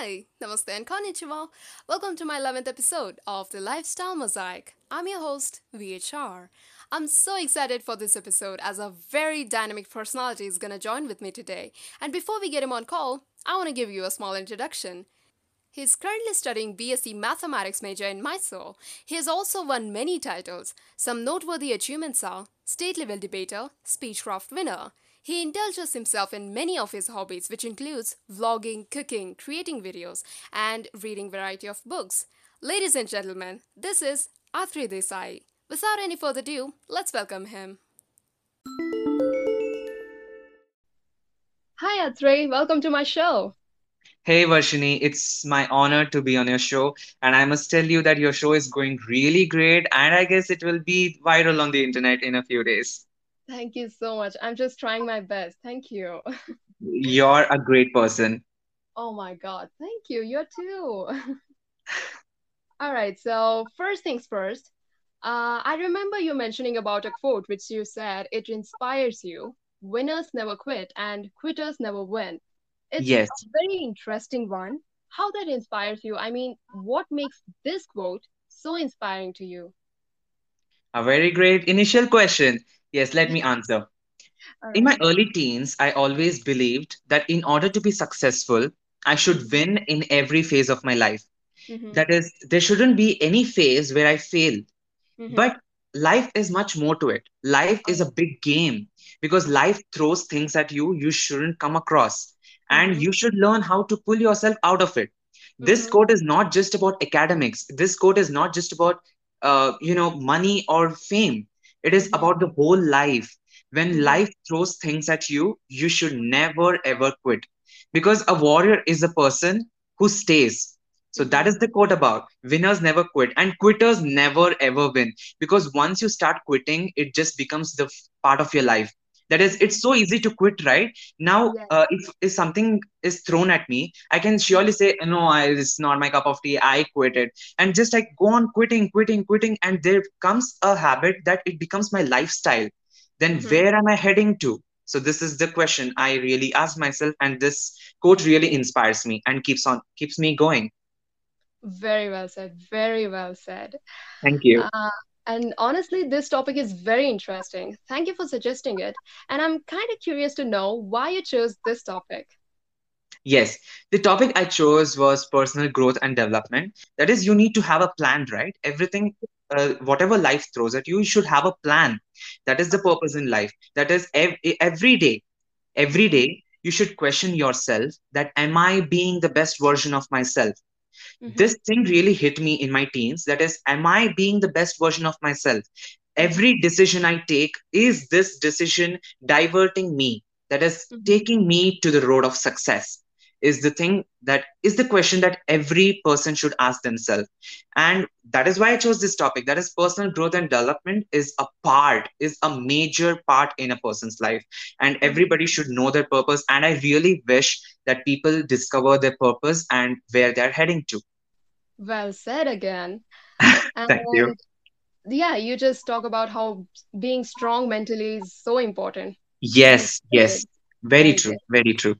Hi, Namaste and Konnichiwa. Welcome to my 11th episode of the Lifestyle Mosaic. I'm your host, VHR. I'm so excited for this episode as a very dynamic personality is gonna join with me today. And before we get him on call, I want to give you a small introduction. He's currently studying BSc Mathematics major in Mysore. He has also won many titles. Some noteworthy achievements are state level debater, speechcraft winner. He indulges himself in many of his hobbies, which includes vlogging, cooking, creating videos, and reading variety of books. Ladies and gentlemen, this is Athrey Desai. Without any further ado, let's welcome him. Hi Athrey, welcome to my show. Hey Varshini, it's my honor to be on your show, and I must tell you that your show is going really great, and I guess it will be viral on the internet in a few days. Thank you so much. I'm just trying my best. Thank you. You're a great person. Oh my God. Thank you. You're too. All right. So, first things first, uh, I remember you mentioning about a quote which you said it inspires you. Winners never quit and quitters never win. It's Yes, a very interesting one. How that inspires you? I mean, what makes this quote so inspiring to you? a very great initial question. Yes, let me answer. All In right. my early teens, I always believed that in order to be successful, I should win in every phase of my life. Mm-hmm. That is, there shouldn't be any phase where I fail. Mm-hmm. But life is much more to it. Life is a big game because life throws things at you you shouldn't come across, and Mm-hmm. you should learn how to pull yourself out of it. This Mm-hmm. quote is not just about academics. This quote is not just about uh, you know money or fame. It is about the whole life. When Mm-hmm. life throws things at you, you should never ever quit because a warrior is a person who stays. So that Mm-hmm. the quote about winners never quit and quitters never ever win because once you start quitting, it just becomes the part of your life. That is, it's so easy to quit, right? Now, Yeah. uh, if, if something is thrown at me, I can surely say, no, I, it's not my cup of tea. I quit it. And just like go on quitting, quitting, quitting. And there comes a habit that it becomes my lifestyle. Then Mm-hmm. where am I heading to? So this is the question I really ask myself, and this quote really inspires me and keeps on keeps me going. Very well said. Very well said. Thank you. Uh, and honestly, this topic is very interesting. Thank you for suggesting it. And I'm kind of curious to know why you chose this topic. Yes, the topic I chose was personal growth and development. That is, you need to have a plan, right? Everything, uh, whatever life throws at you, you should have a plan. That is the purpose in life. That is, ev- every day, every Mm-hmm. you should question yourself that am I being the best version of myself? Mm-hmm. This thing really hit me in my teens. That is, am I being the best version of myself? Every decision I take, is this decision diverting me? That is Mm-hmm. taking me to the road of success? Is the thing that is the question that every person should ask themselves. And that is why I chose this topic. That is personal growth and development is a part, is a major part in a person's life. And everybody should know their purpose. And I really wish that people discover their purpose and where they're heading to. Well said again. Thank you. Yeah, you just talk about how being strong mentally is so important. Yes, yes. Very Very true. good. Very true.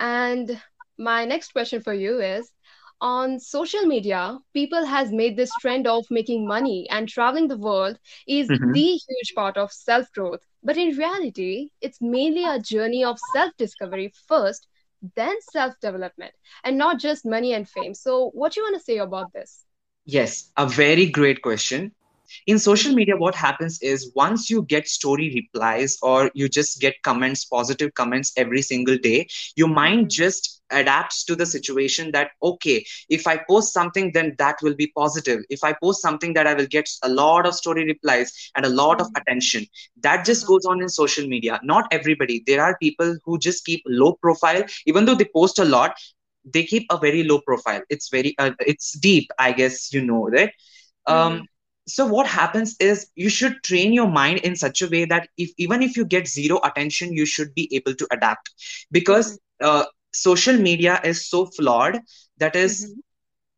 And my next question for you is on social media, people has made this trend of making money and traveling the world is Mhm. the huge part of self-growth. But in reality, it's mainly a journey of self-discovery first, then self-development, and not just money and fame. So what you want to say about this? Yes, a very great question. In social Mm-hmm, media, what happens is once you get story replies or you just get comments, positive comments every single day, your mind mm-hmm, just adapts to the situation that, okay, if I post something, then that will be positive. If I post something, that I will get a lot of story replies and a lot of mm-hmm, attention. That just uh-huh, goes on in social media. Not everybody. There are people who just keep low profile, even though they post a lot they keep a very low profile it's very uh, it's deep i guess you know that mm-hmm, um so what happens is you should train your mind in such a way that if even if you get zero attention you should be able to adapt. Mm-hmm, because uh, social media is so flawed that is mm-hmm,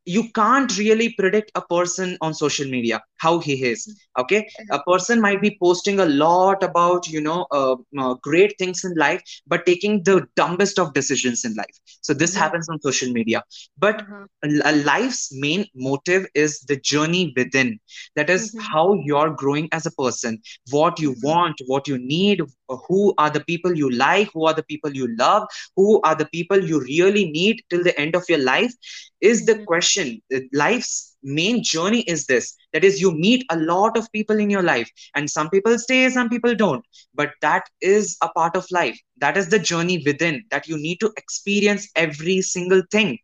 you can't really predict a person on social media how he is okay a person might be posting a lot about you know uh, uh, great things in life but taking the dumbest of decisions in life so this Yeah. happens on social media but Uh-huh. a a life's main motive is the journey within that is Mhm. how you're growing as a person what you Mhm. want what you need who are the people you like who are the people you love who are the people you really need till the end of your life is the Mhm. question Uh, life's main journey is this that is you meet a lot of people in your life and some people stay some people don't but that is a part of life that is the journey within that you need to experience every single thing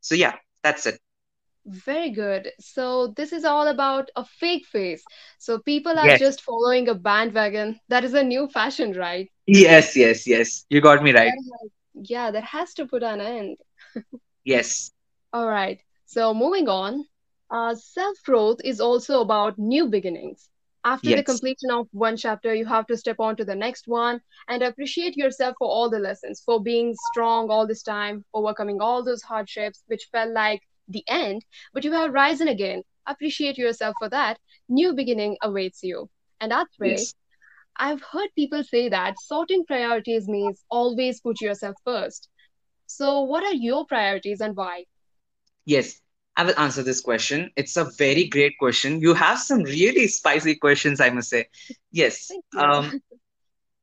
so yeah that's it Very good. So this is all about a fake face. So people are yes just following a bandwagon. That is a new fashion, right? yes yes yes you got me right yeah, that has to put an end. yes All right. So moving on, uh, self-growth is also about new beginnings. After the completion of one chapter, you have to step on to the next one and appreciate yourself for all the lessons, for being strong all this time, overcoming all those hardships, which felt like the end, but you have risen again. Appreciate yourself for that. New beginning awaits you. And that way, yes I've heard people say that sorting priorities means always put yourself first. So, what are your priorities and why? Yes i will answer this question. It's a very great question. You have some really spicy questions i must say. Yes um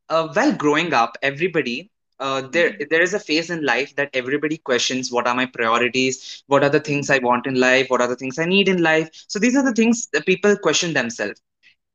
uh, while growing up, everybody uh, there Mhm, there is a phase in life that everybody questions what are my priorities, what are the things I want in life, what are the things I need in life. So these are the things that people question themselves.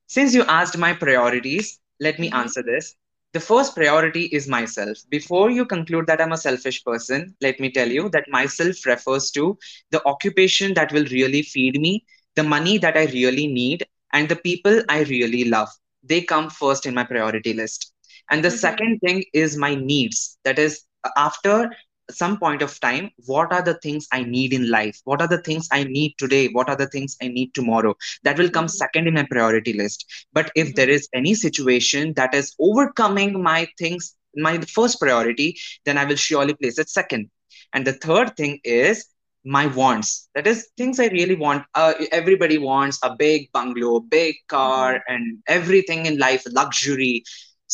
Since you asked my priorities, let me mhm, answer this. The first priority is myself. Before you conclude that I'm a selfish person, let me tell you that myself refers to the occupation that will really feed me, the money that I really need, and the people I really love. They come first in my priority list. And the mhm, second thing is my needs. That is, after some point of time, what are the things I need in life? What are the things I need today? What are the things I need tomorrow? that will come mhm, second in my priority list. But if there mhm, is any situation that is overcoming my things my first priority then i will surely place it second. And the third thing is my wants. That is things i really want. Uh, everybody wants a big bungalow big car mhm, and everything in life luxury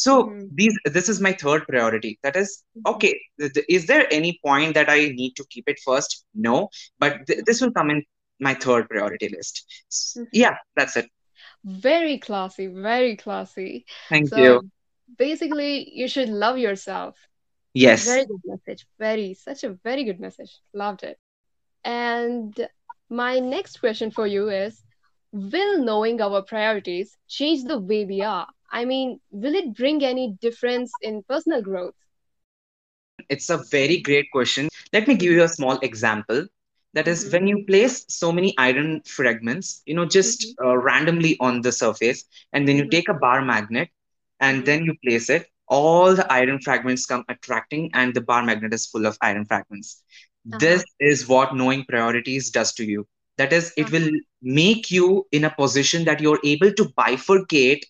so mhm, these this is my third priority that is mhm, okay th- th- is there any point that i need to keep it first no but th- this will come in my third priority list mhm. yeah that's it Very classy, very classy. thank you basically, you should love yourself. yes Very good message. Very, such a very good message. Loved it. And my next question for you is, will knowing our priorities change the way we are? I mean, will it bring any difference in personal growth? it's a very great question. Let me give you a small example. That is mhm, when you place so many iron fragments you know just mhm, uh, randomly on the surface and then you mhm, take a bar magnet and mhm, then you place it all the iron fragments come attracting and the bar magnet is full of iron fragments. This uh-huh, is what knowing priorities does to you. That is it will uh-huh, make you in a position that you're able to bifurcate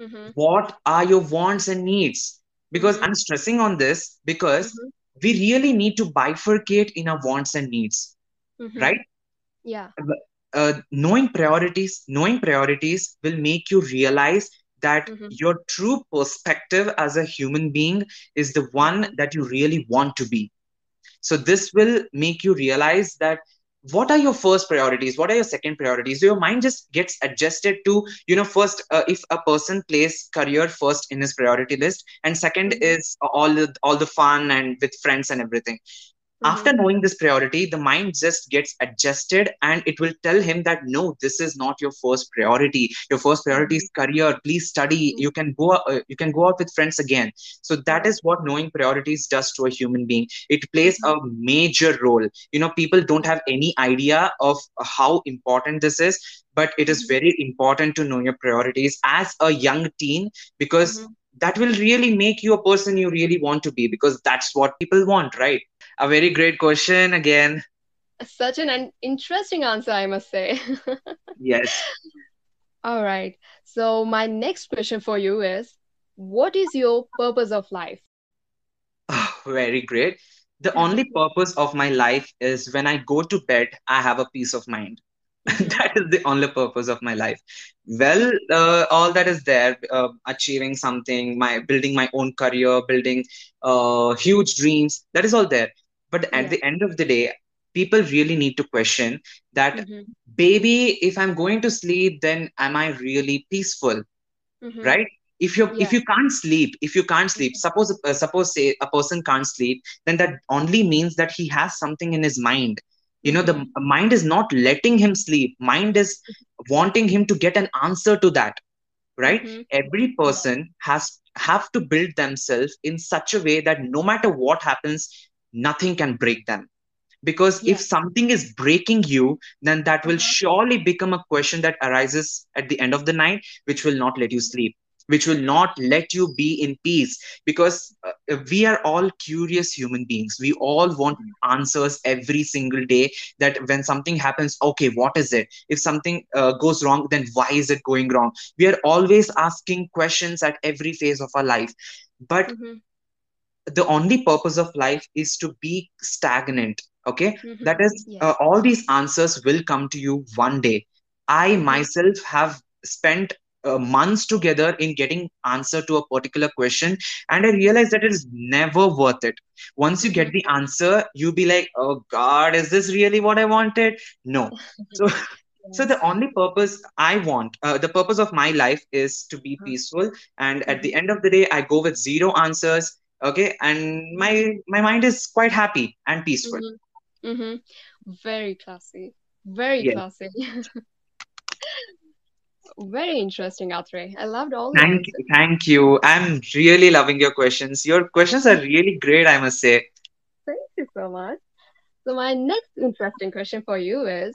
mhm, what are your wants and needs? Because mhm, i'm stressing on this because mhm, we really need to bifurcate in our wants and needs right? Mhm. Yeah. uh, knowing priorities knowing priorities will make you realize that Mhm, your true perspective as a human being is the one that you really want to be. So this will make you realize that what are your first priorities? What are your second priorities? So your mind just gets adjusted to you know first uh, if a person plays career first in his priority list and second mhm, is all the all the fun and with friends and everything after mhm, knowing this priority the mind just gets adjusted and it will tell him that no this is not your first priority. Your first priority is career. Please study. Mhm. you can go uh, you can go out with friends again. So that is what knowing priorities does to a human being. It plays a Mhm, major role. You know people don't have any idea of how important this is but it is mhm, very important to know your priorities as a young teen because mhm. that will really make you a person you really want to be because that's what people want right a very great question again. Such an interesting answer, I must say. Yes. All right. So, my next question for you is What is your purpose of life? very great. the only purpose of my life is when I go to bed, I have a peace of mind. Mm-hmm. that is the only purpose of my life. Well, uh, all that is there, uh, achieving something, my building my own career, building uh, huge dreams, that is all there. But at Yeah. the end of the day, people really need to question that, Mm-hmm. baby, if I'm going to sleep, then am I really peaceful? Mm-hmm. right if you if you can't sleep if you can't sleep Mm-hmm. suppose uh, suppose say a person can't sleep then that only means that he has something in his mind you know the Mm-hmm. mind is not letting him sleep mind is wanting him to get an answer to that right Mm-hmm. every person has have to build themselves in such a way that no matter what happens nothing can break them. Because Yeah. if something is breaking you then that will Uh-huh. surely become a question that arises at the end of the night which will not let you sleep which will not let you be in peace. Because uh, we are all curious human beings. We all want answers every single day that when something happens okay what is it? If something uh, goes wrong then why is it going wrong? We are always asking questions at every phase of our life. But Mm-hmm. The only purpose of life is to be stagnant okay Mm-hmm. that is uh, all these answers will come to you one day i Mm-hmm. myself have spent uh, months together in getting answer to a particular question and i realized that it is never worth it once you Mm-hmm. get the answer you be like oh god is this really what i wanted no so so the only purpose i want uh, the purpose of my life is to be Uh-huh. peaceful and at the Mm-hmm. end of the day i go with zero answers okay and my my mind is quite happy and peaceful Mm-hmm. Mm-hmm. Very classy. Very classy. Very interesting, Athrey. I loved all thank answers. thank you i'm really loving your questions your questions are really great i must say Thank you so much. So my next interesting question for you is,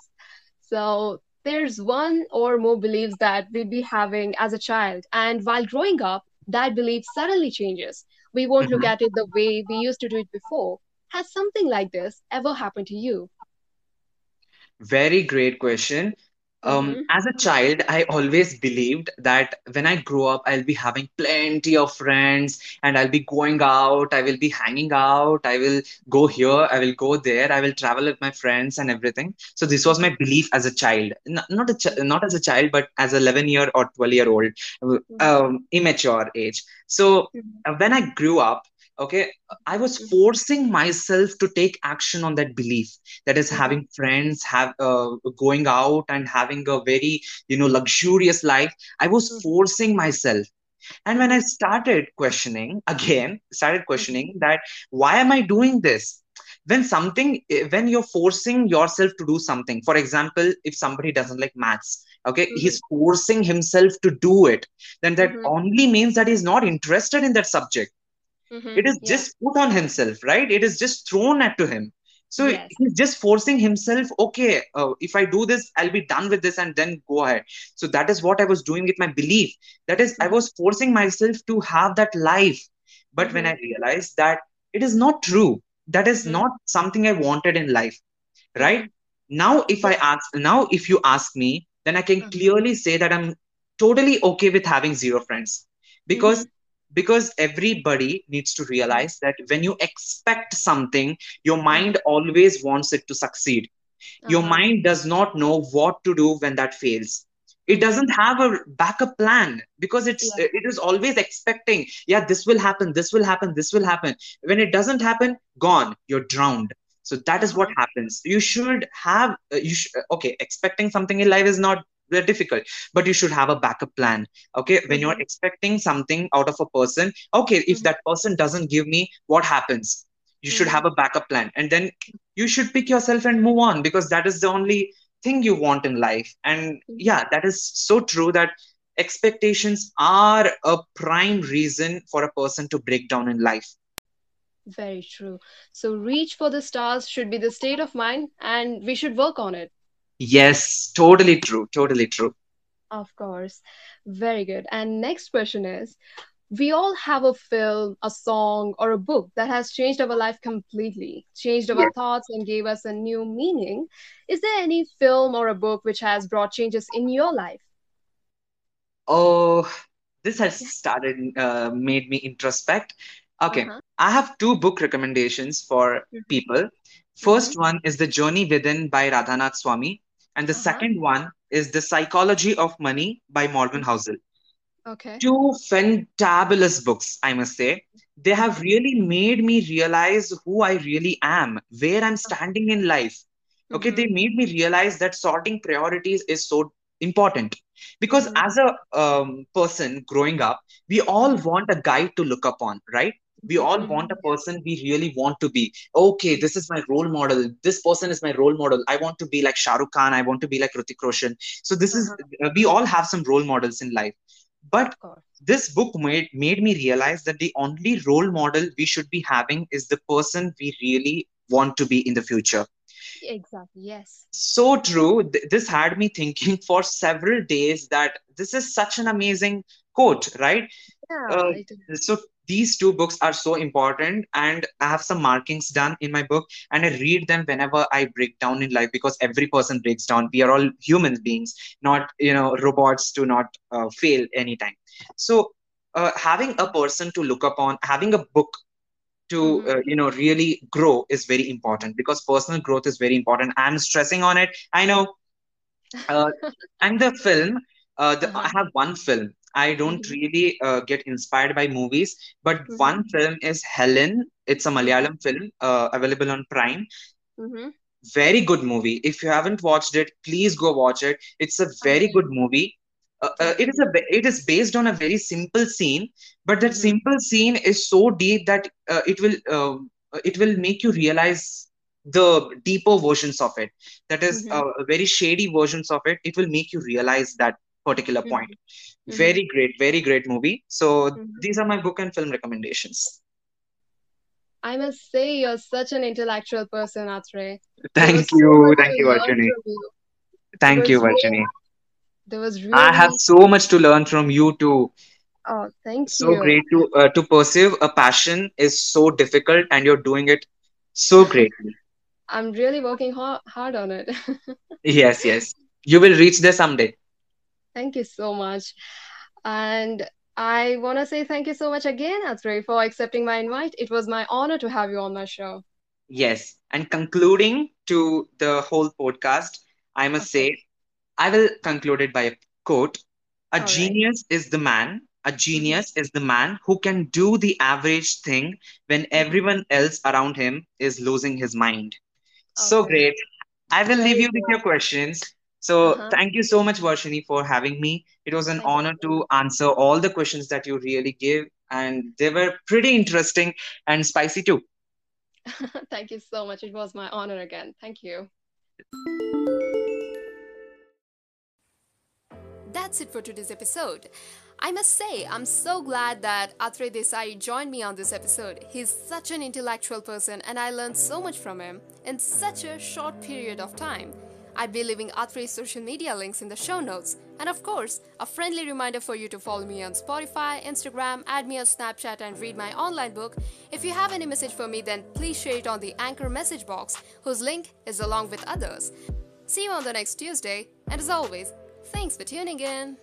so there's one or more beliefs that we'd be having as a child, and while growing up, that belief suddenly changes. We won't look Mhm. at it the way we used to do it before. Has something like this ever happened to you? Very great question. Um, Mm-hmm. as a child, I always believed that when I grow up, I'll be having plenty of friends and I'll be going out, I will be hanging out, I will go here, I will go there, I will travel with my friends and everything. So this was my belief as a child, N- not a ch- not as a child, but as a 11 year or 12 year old, um, immature age. So Mm-hmm. when I grew up, okay, I was forcing myself to take action on that belief that is Mm-hmm. having friends have uh, going out and having a very you know luxurious life i was Mm-hmm. forcing myself and when i Mm-hmm. started questioning again started Mm-hmm. questioning that why am i doing this when something eh, when you're forcing yourself to do something for example if somebody doesn't like maths okay Mm-hmm. he's forcing himself to do it then that Mm-hmm. only means that he's not interested in that subject Mm-hmm. it is just put on himself right it is just thrown at to him so Yes. he's just forcing himself okay uh, if i do this i'll be done with this and then go ahead so that is what i was doing with my belief that is i Mm-hmm. was forcing myself to have that life but when Mm-hmm. i realized that it is not true that is Mm-hmm. not something i wanted in life right Mm-hmm. now if i ask now if you ask me then i can Mm-hmm. clearly say that i'm totally okay with having zero friends Mm-hmm. because because everybody needs to realize that when you expect something your mind always wants it to succeed your Uh-huh. mind does not know what to do when that fails it doesn't have a backup plan because it's Yeah. it is always expecting yeah this will happen this will happen this will happen when it doesn't happen gone you're drowned so that is what Uh-huh. happens you should have uh, you should, okay expecting something in life is not very difficult but you should have a backup plan okay when you're Mm-hmm. expecting something out of a person okay if Mm-hmm. that person doesn't give me what happens you should Mm-hmm. have a backup plan and then you should pick yourself and move on because that is the only thing you want in life and Mm-hmm. yeah that is so true that expectations are a prime reason for a person to break down in life Very true. So, reach for the stars should be the state of mind, and we should work on it. Yes totally true totally true Of course. Very good. And next question is We all have a film, a song, or a book that has changed our life completely, changed our thoughts, and gave us a new meaning. Is there any film or a book which has brought changes in your life? oh this has started uh, made me introspect Okay, Uh-huh. I have two book recommendations for people. Mm-hmm. First one is The Journey Within by Radhanath Swami, and the Uh-huh. second one is The Psychology of Money by Morgan. Housel. Okay. Two fantabulous books, I must say. They have Uh-huh. really made me realize who I really am, where I'm standing in life. Okay, Mm-hmm. they made me realize that sorting priorities is so important. Because Mm-hmm. as a um, person growing up, we all want a guide to look upon, right? We all want Mm-hmm. a person we really want to be. Okay, this is my role model. This person is my role model. I want to be like Shah Rukh Khan. I want to be like Hrithik Roshan. So this is, Uh-huh. uh, we all have some role models in life. But this book made, made me realize that the only role model we should be having is the person we really want to be in the future. Exactly. Yes. So true. Th- This had me thinking for several days that this is such an amazing quote, right? Yeah, Uh, so these two books are so important, and I have some markings done in my book, and I read them whenever I break down in life because every person breaks down. We are all human beings, not you know robots to not uh, fail anytime. So uh, having a person to look upon, having a book to Mm-hmm. uh, you know really grow is very important because personal growth is very important. I'm stressing on it. I know uh, and the film, uh, the, I Uh-huh. have one film. I don't Mm-hmm. really uh, get inspired by movies, but Mm-hmm. one film is Helen. It's a. Malayalam film uh, available on Prime. Mm-hmm. Very good movie. If you haven't watched it, please go watch it. It's a very good movie. Uh, uh, it is a it is based on a very simple scene, but that Mm-hmm. simple scene is so deep that uh, it will uh, it will make you realize the deeper versions of it. That is Mm-hmm. uh, very shady versions of it. It will make you realize that particular point. Mm-hmm. Mm-hmm. Very great, very great movie. So Mm-hmm. these are my book and film recommendations. I must say, you're such an intellectual person, Athrey. Thank so you, thank you, to learn Varshini. from. There Thank you, was really, there was I have so much to learn from you too. oh, thank So you. So great to uh, to pursue a passion is so difficult, and you're doing it so greatly. I'm really working hard, hard on it. Yes, yes. You will reach there someday. Thank you so much. And I want to say thank you so much again, Athrey, for accepting my invite. It was my honor to have you on my show. Yes. And concluding to the whole podcast, I must Okay. say, I will conclude it by a quote. A All right. genius is the man, a genius is the man who can do the average thing when Mm-hmm. everyone else around him is losing his mind. So great. I will leave you with your questions. So Uh-huh. thank you so much, Varshini, for having me. It was an Thank honor so to answer all the questions that you really gave, and they were pretty interesting and spicy too. Thank you so much. It was my honor again. Thank you. That's it for today's episode. I must say, I'm so glad that Athrey Desai joined me on this episode. He's such an intellectual person, and I learned so much from him in such a short period of time. I'll be leaving Athrey's social media links in the show notes. And of course, a friendly reminder for you to follow me on Spotify, Instagram, add me on Snapchat, and read my online book. If you have any message for me, then please share it on the Anchor message box, whose link is along with others. See you on the next Tuesday, and as always, thanks for tuning in.